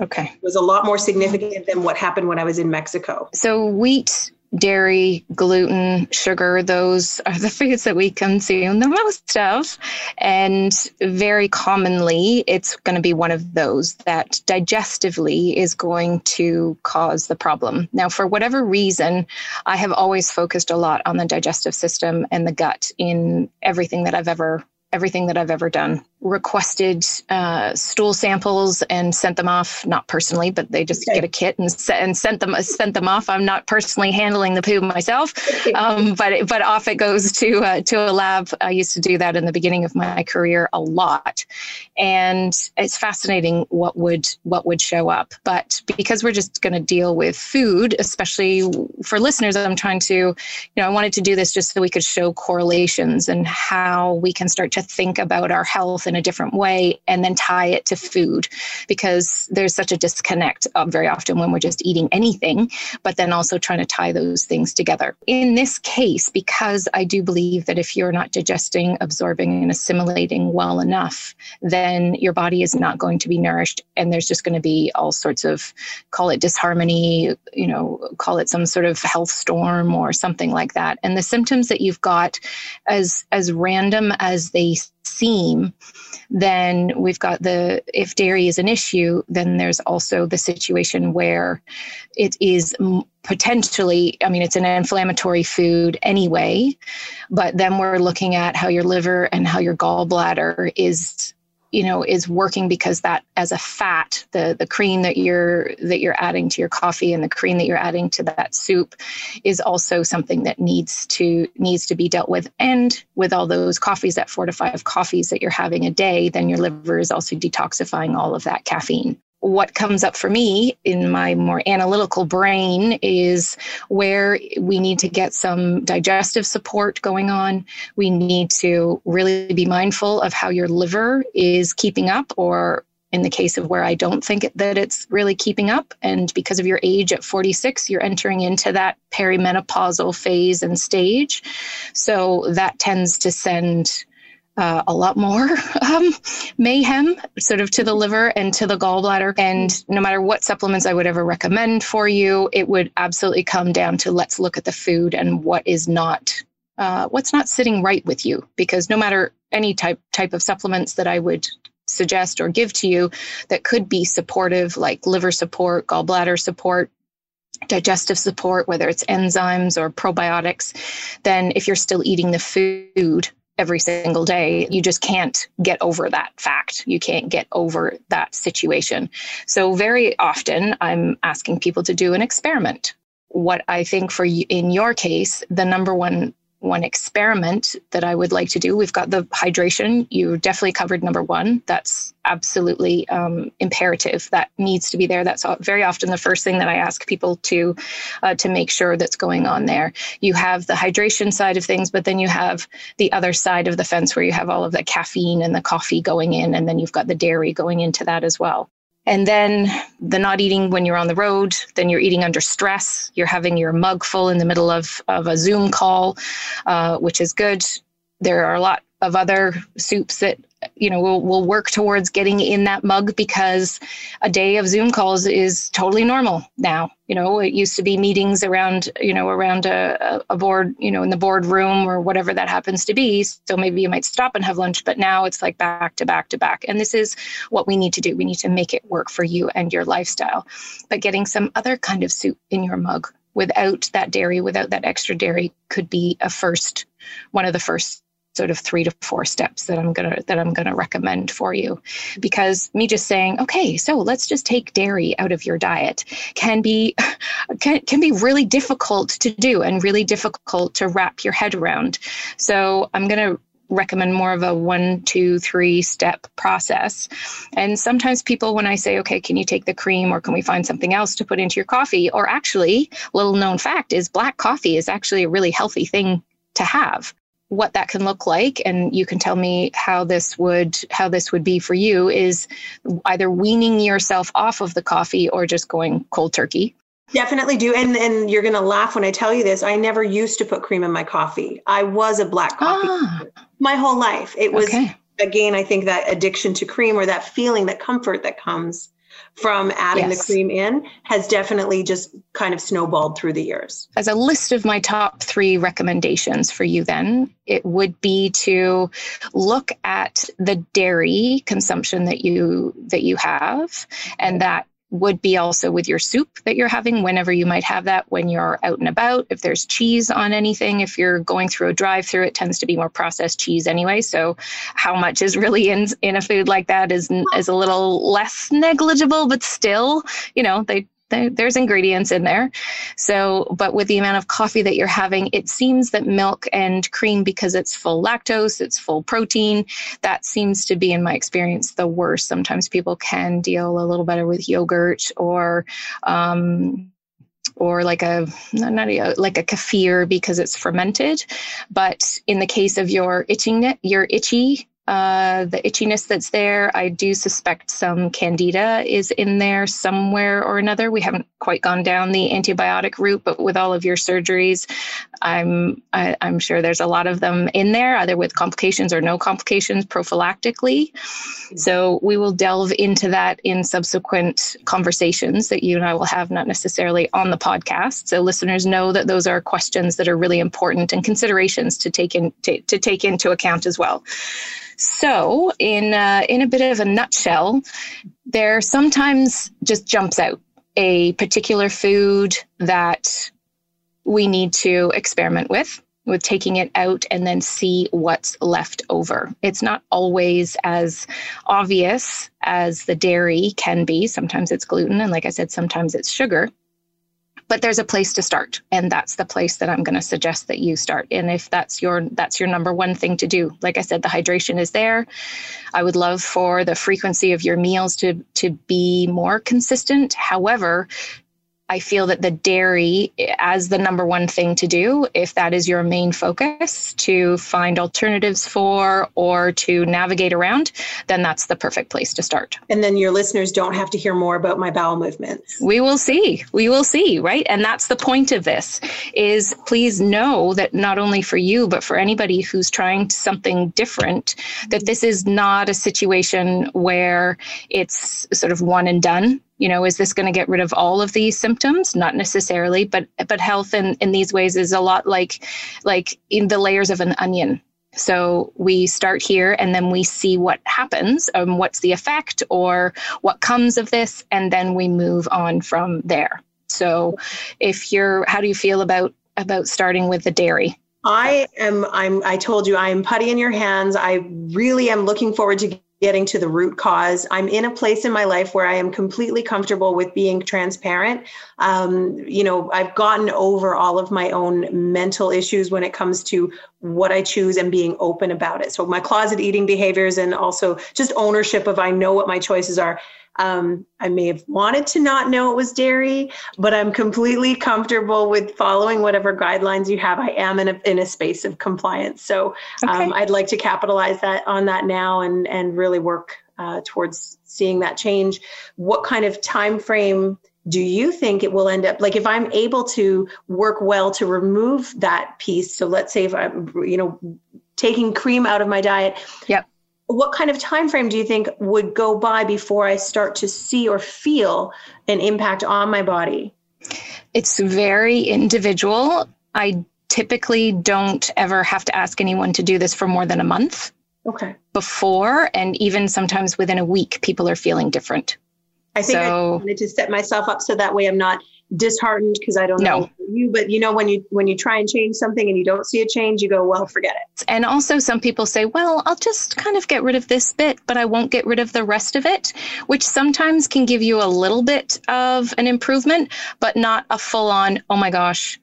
Okay. It was a lot more significant than what happened when I was in Mexico. So wheat, dairy, gluten, sugar, those are the foods that we consume the most of. And very commonly, it's going to be one of those that digestively is going to cause the problem. Now, for whatever reason, I have always focused a lot on the digestive system and the gut in everything that I've ever everything that I've ever done. Requested uh, stool samples and sent them off. Not personally, but they just okay. get a kit and, and sent them sent them off. I'm not personally handling the poo myself, um, but it, but off it goes to uh, to a lab. I used to do that in the beginning of my career a lot, and it's fascinating what would what would show up. But because we're just going to deal with food, especially for listeners, I'm trying to, you know, I wanted to do this just so we could show correlations and how we can start to think about our health in a different way and then tie it to food because there's such a disconnect uh, very often when we're just eating anything, but then also trying to tie those things together. In this case, because I do believe that if you're not digesting, absorbing, and assimilating well enough, then your body is not going to be nourished. And there's just going to be all sorts of, call it disharmony, you know, call it some sort of health storm or something like that. And the symptoms that you've got, as, as random as they seem, then we've got the if dairy is an issue, then there's also the situation where it is potentially, I mean, it's an inflammatory food anyway, but then we're looking at how your liver and how your gallbladder is you know is working because that as a fat the the cream that you're that you're adding to your coffee and the cream that you're adding to that soup is also something that needs to needs to be dealt with. And with all those coffees that four to five coffees that you're having a day then your liver is also detoxifying all of that caffeine what comes up for me in my more analytical brain is where we need to get some digestive support going on. We need to really be mindful of how your liver is keeping up, or in the case of where I don't think that it's really keeping up. And because of your age at 46, you're entering into that perimenopausal phase and stage. So that tends to send uh, a lot more um, mayhem sort of to the liver and to the gallbladder. And no matter what supplements I would ever recommend for you, it would absolutely come down to let's look at the food and what is not. Uh, what's not sitting right with you because no matter any type type of supplements that I would suggest or give to you that could be supportive like liver support gallbladder support digestive support, whether it's enzymes or probiotics, then if you're still eating the food every single day. You just can't get over that fact. You can't get over that situation. So, very often, I'm asking people to do an experiment. What I think for you, in your case, the number one one experiment that I would like to do. We've got the hydration. You definitely covered number one. That's absolutely um, imperative. That needs to be there. That's very often the first thing that I ask people to uh, to make sure that's going on there. You have the hydration side of things, but then you have the other side of the fence where you have all of the caffeine and the coffee going in, and then you've got the dairy going into that as well. And then the not eating when you're on the road, then you're eating under stress. You're having your mug full in the middle of, of a Zoom call, uh, which is good. There are a lot of other soups that you know we'll, we'll work towards getting in that mug because a day of zoom calls is totally normal now. You know it used to be meetings around you know around a, a board you know in the board room or whatever that happens to be. So maybe you might stop and have lunch but now it's like back to back to back. And this is what we need to do. We need to make it work for you and your lifestyle. But getting some other kind of soup in your mug without that dairy without that extra dairy could be a first one of the first sort of three to four steps that I'm gonna that I'm gonna recommend for you. Because me just saying, okay, so let's just take dairy out of your diet can be can, can be really difficult to do and really difficult to wrap your head around. So I'm gonna recommend more of a one, two, three step process. And sometimes people, when I say, okay, can you take the cream or can we find something else to put into your coffee? Or actually, little known fact is black coffee is actually a really healthy thing to have what that can look like and you can tell me how this would how this would be for you is either weaning yourself off of the coffee or just going cold turkey definitely do and and you're going to laugh when i tell you this i never used to put cream in my coffee i was a black coffee ah. my whole life it was okay. again i think that addiction to cream or that feeling that comfort that comes from adding yes. the cream in has definitely just kind of snowballed through the years. As a list of my top three recommendations for you, then it would be to look at the dairy consumption that you that you have, and that would be also with your soup that you're having whenever you might have that when you're out and about. If there's cheese on anything, if you're going through a drive through, it tends to be more processed cheese anyway. So how much is really in in a food like that is is a little less negligible, but still, you know, they there's ingredients in there. So, but with the amount of coffee that you're having, it seems that milk and cream, because it's full lactose, it's full protein, that seems to be, in my experience, the worst. Sometimes people can deal a little better with yogurt or, um, or like a not a, like a kefir because it's fermented but in the case of your itching your itchy uh, the itchiness that's there. I do suspect some candida is in there somewhere or another. We haven't quite gone down the antibiotic route, but with all of your surgeries, I'm I, am i am sure there's a lot of them in there, either with complications or no complications prophylactically. So we will delve into that in subsequent conversations that you and I will have, not necessarily on the podcast. So listeners know that those are questions that are really important and considerations to take in to, to take into account as well. So, in uh, in a bit of a nutshell, there sometimes just jumps out a particular food that we need to experiment with with taking it out and then see what's left over. It's not always as obvious as the dairy can be. Sometimes it's gluten, and like I said, sometimes it's sugar but there's a place to start and that's the place that i'm going to suggest that you start. And if that's your that's your number one thing to do like i said the hydration is there. I would love for the frequency of your meals to to be more consistent. However I feel that the dairy as the number one thing to do, if that is your main focus to find alternatives for or to navigate around, then that's the perfect place to start. And then your listeners don't have to hear more about my bowel movements. We will see. We will see, right? And that's the point of this is please know that not only for you, but for anybody who's trying something different, that this is not a situation where it's sort of one and done you know is this going to get rid of all of these symptoms? Not necessarily but but health in in these ways is a lot like like in the layers of an onion. So we start here and then we see what happens um, what's the effect or what comes of this and then we move on from there. So if you're how do you feel about about starting with the dairy? I am I'm I told you I am putty in your hands. I really am looking forward to getting to the root cause. I'm in a place in my life where I am completely comfortable with being transparent. Um, you know, I've gotten over all of my own mental issues when it comes to what I choose and being open about it. So my closet eating behaviors and also just ownership of I know what my choices are. Um, I may have wanted to not know it was dairy, but I'm completely comfortable with following whatever guidelines you have. I am in a, in a space of compliance. So um, okay. I'd like to capitalize that on that now and, and really work uh, towards seeing that change. What kind of time frame do you think it will end up like if i'm able to work well to remove that piece so let's say if i'm you know taking cream out of my diet yep what kind of time frame do you think would go by before I start to see or feel an impact on my body? It's very individual. I typically don't ever have to ask anyone to do this for more than a month. Okay. Before and even sometimes within a week, people are feeling different. I think so, I wanted to set myself up so that way I'm not disheartened because I don't no. know you, but you know when you when you try and change something and you don't see a change, you go, well, forget it. And also some people say, well, I'll just kind of get rid of this bit, but I won't get rid of the rest of it, which sometimes can give you a little bit of an improvement, but not a full on, oh my gosh,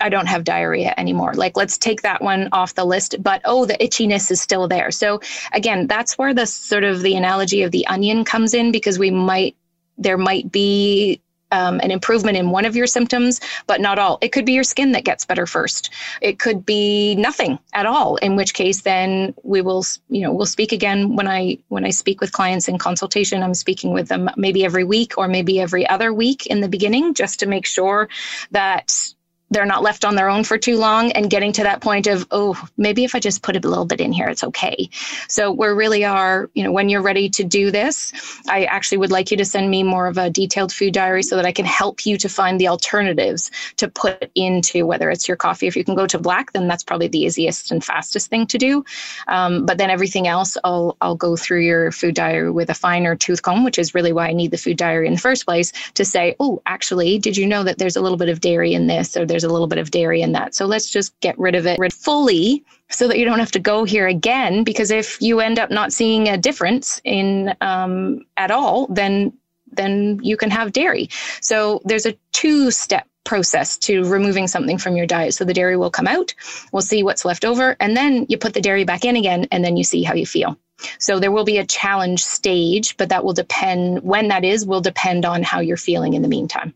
I don't have diarrhea anymore. Like, let's take that one off the list. But oh, the itchiness is still there. So, again, that's where the sort of the analogy of the onion comes in because we might, there might be um, an improvement in one of your symptoms, but not all. It could be your skin that gets better first. It could be nothing at all. In which case, then we will, you know, we'll speak again when I when I speak with clients in consultation. I'm speaking with them maybe every week or maybe every other week in the beginning, just to make sure that they're not left on their own for too long and getting to that point of oh maybe if i just put a little bit in here it's okay. So we really are you know when you're ready to do this i actually would like you to send me more of a detailed food diary so that i can help you to find the alternatives to put into whether it's your coffee. If you can go to black then that's probably the easiest and fastest thing to do. Um, but then everything else i'll i'll go through your food diary with a finer tooth comb which is really why i need the food diary in the first place to say oh actually did you know that there's a little bit of dairy in this or there's a little bit of dairy in that. So let's just get rid of it fully so that you don't have to go here again. Because if you end up not seeing a difference in um, at all, then then you can have dairy. So there's a two step process to removing something from your diet. So the dairy will come out, we'll see what's left over, and then you put the dairy back in again, and then you see how you feel. So there will be a challenge stage, but that will depend when that is, will depend on how you're feeling in the meantime.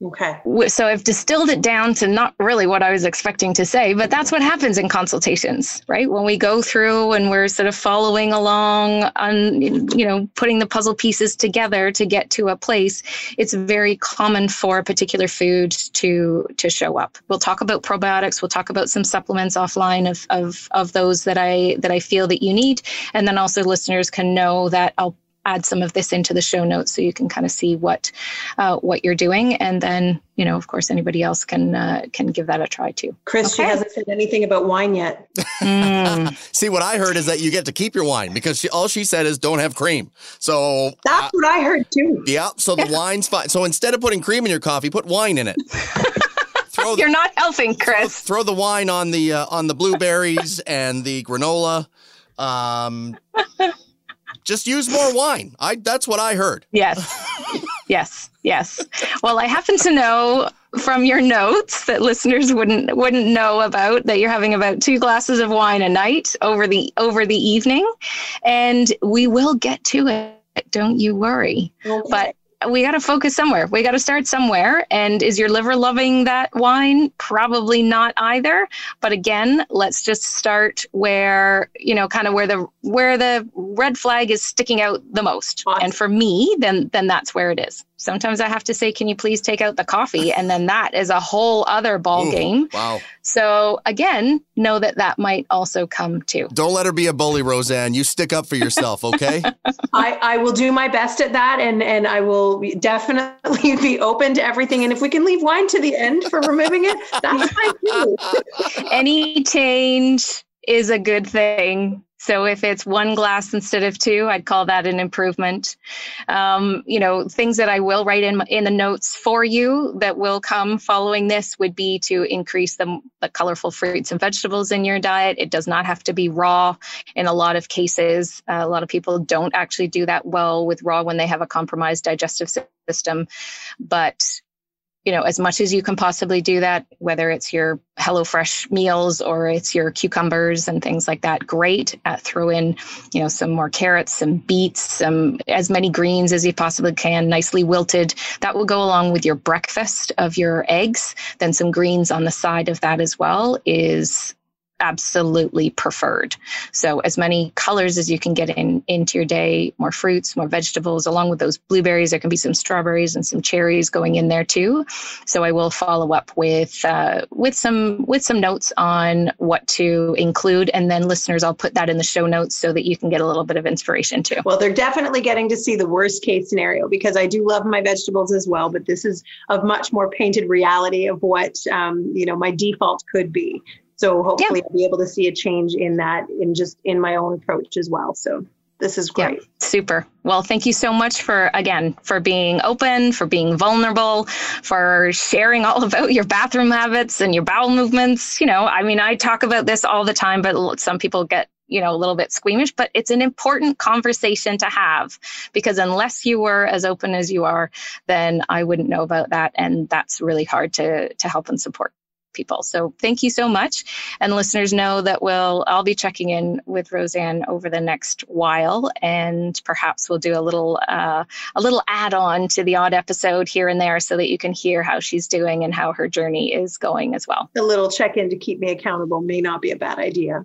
Okay. So I've distilled it down to not really what I was expecting to say, but that's what happens in consultations, right? When we go through and we're sort of following along on, you know, putting the puzzle pieces together to get to a place, it's very common for a particular food to to show up. We'll talk about probiotics, we'll talk about some supplements offline of of of those that I that I feel that you need, and then also listeners can know that I'll add some of this into the show notes so you can kind of see what uh, what you're doing and then you know of course anybody else can uh, can give that a try too chris okay. she hasn't said anything about wine yet mm. see what i heard is that you get to keep your wine because she, all she said is don't have cream so that's uh, what i heard too yeah so the wine's fine so instead of putting cream in your coffee put wine in it throw the, You're not helping, Chris. Throw, throw the wine on the uh, on the blueberries and the granola. Um, just use more wine. I that's what I heard. Yes. yes. Yes. Well, I happen to know from your notes that listeners wouldn't wouldn't know about that you're having about two glasses of wine a night over the over the evening and we will get to it don't you worry okay. but we got to focus somewhere. We got to start somewhere. And is your liver loving that wine? Probably not either. But again, let's just start where, you know, kind of where the where the red flag is sticking out the most. Awesome. And for me, then then that's where it is. Sometimes I have to say, can you please take out the coffee? And then that is a whole other ball Ooh, game. Wow. So again, know that that might also come too. Don't let her be a bully, Roseanne. You stick up for yourself, okay? I, I will do my best at that. And, and I will definitely be open to everything. And if we can leave wine to the end for removing it, that's fine too. Any change is a good thing So if it's one glass instead of two, I'd call that an improvement. Um, you know, things that I will write in in the notes for you that will come following this would be to increase the, the colorful fruits and vegetables in your diet. It does not have to be raw. In a lot of cases, uh, a lot of people don't actually do that well with raw when they have a compromised digestive system, but you know, as much as you can possibly do that, whether it's your HelloFresh meals or it's your cucumbers and things like that, great. Uh, throw in, you know, some more carrots, some beets, some as many greens as you possibly can, nicely wilted. That will go along with your breakfast of your eggs. Then some greens on the side of that as well is absolutely preferred. So as many colors as you can get in into your day, more fruits, more vegetables, along with those blueberries. There can be some strawberries and some cherries going in there too. So I will follow up with uh, with some with some notes on what to include, and then listeners, I'll put that in the show notes so that you can get a little bit of inspiration too. Well, they're definitely getting to see the worst case scenario because I do love my vegetables as well, but this is a much more painted reality of what um, you know my default could be. So hopefully yeah. I'll be able to see a change in that in just in my own approach as well. So this is great. Yeah, super. Well, thank you so much for again for being open, for being vulnerable, for sharing all about your bathroom habits and your bowel movements. You know, I mean, I talk about this all the time, but some people get you know a little bit squeamish but it's an important conversation to have because unless you were as open as you are then i wouldn't know about that and that's really hard to to help and support people. So thank you so much. And listeners know that we'll I'll be checking in with Roseanne over the next while, and perhaps we'll do a little uh, a little add on to the odd episode here and there, so that you can hear how she's doing and how her journey is going as well. A little check in to keep me accountable may not be a bad idea.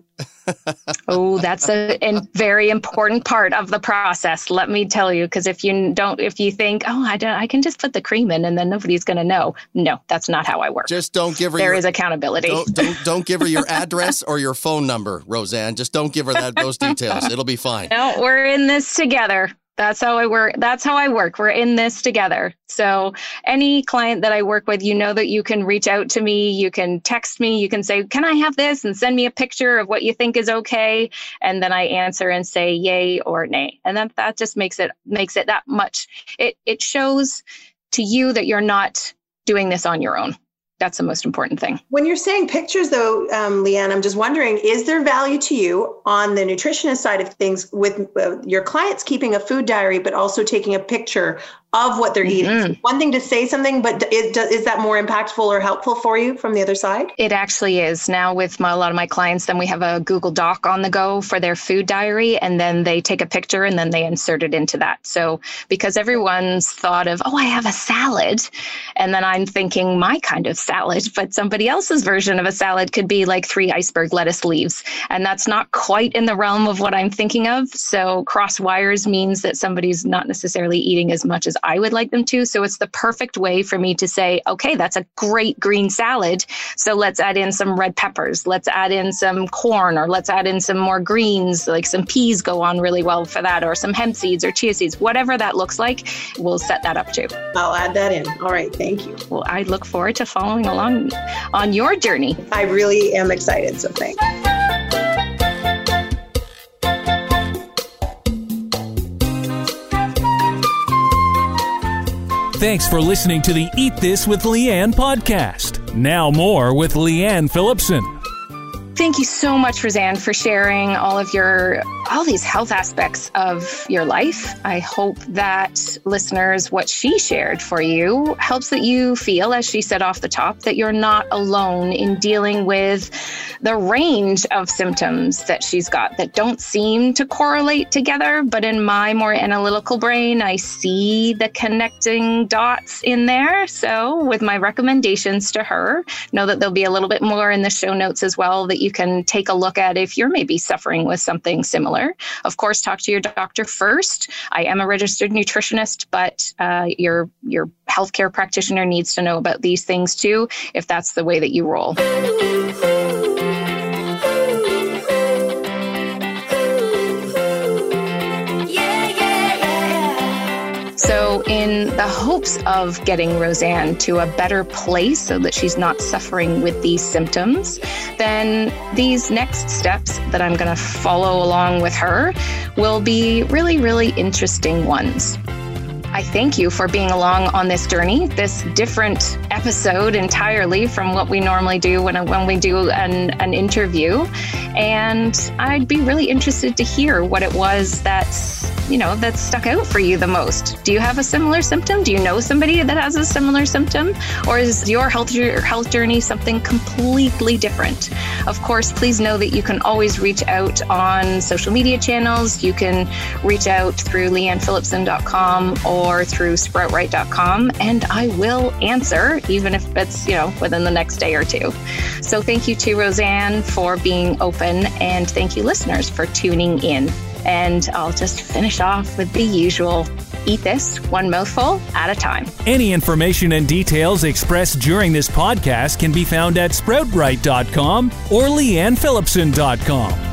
Oh, that's a, a, very important part of the process. Let me tell you, because if you don't, if you think, oh, I don't, I can just put the cream in and then nobody's going to know. No, that's not how I work. Just don't give her. There your, is accountability. Don't, don't, don't give her your address or your phone number, Roseanne. Just don't give her that those details. It'll be fine. No, we're in this together. That's how I work. That's how I work. We're in this together. So, any client that I work with, you know that you can reach out to me. You can text me. You can say, Can I have this? And send me a picture of what you think is okay. And then I answer and say yay or nay. And then that just makes it makes it that much. It it shows to you that you're not doing this on your own that's the most important thing. When you're saying pictures, though, um, Lianne, I'm just wondering: is there value to you on the nutritionist side of things with uh, your clients keeping a food diary, but also taking a picture of what they're mm-hmm. eating. One thing to say something, but is, is that more impactful or helpful for you from the other side? It actually is. Now, with my, a lot of my clients, then we have a Google Doc on the go for their food diary, and then they take a picture and then they insert it into that. So, because everyone's thought of, oh, I have a salad, and then I'm thinking my kind of salad, but somebody else's version of a salad could be like three iceberg lettuce leaves. And that's not quite in the realm of what I'm thinking of. So, cross wires means that somebody's not necessarily eating as much as I would like them to. So it's the perfect way for me to say, okay, that's a great green salad. So let's add in some red peppers. Let's add in some corn or let's add in some more greens, like some peas go on really well for that, or some hemp seeds or chia seeds, whatever that looks like, we'll set that up too. I'll add that in. All right. Thank you. Well, I look forward to following along on your journey. I really am excited. So thanks. Thanks for listening to the Eat This with Lianne podcast. Now, more with Lianne Phillipson. Thank you so much, Roseanne, for sharing all of your all these health aspects of your life. I hope that listeners, what she shared for you, helps that you feel, as she said off the top, that you're not alone in dealing with the range of symptoms that she's got that don't seem to correlate together. But in my more analytical brain, I see the connecting dots in there. So, with my recommendations to her, know that there'll be a little bit more in the show notes as well that you can take a look at if you're maybe suffering with something similar. Of course, talk to your doctor first. I am a registered nutritionist, but uh, your your healthcare practitioner needs to know about these things too, if that's the way that you roll. In the hopes of getting Roseanne to a better place so that she's not suffering with these symptoms, then these next steps that I'm going to follow along with her will be really, really interesting ones. I thank you for being along on this journey, this different episode entirely from what we normally do when, when we do an, an interview. And I'd be really interested to hear what it was that's, you know, that stuck out for you the most. Do you have a similar symptom? Do you know somebody that has a similar symptom? Or is your health, health journey something completely different? Of course, please know that you can always reach out on social media channels. You can reach out through liannephillipson.com or or through sproutright.com, and I will answer, even if it's, you know, within the next day or two. So thank you to Roseanne for being open, and thank you, listeners, for tuning in. And I'll just finish off with the usual eat this one mouthful at a time. Any information and details expressed during this podcast can be found at sproutright.com or liannephillipson.com.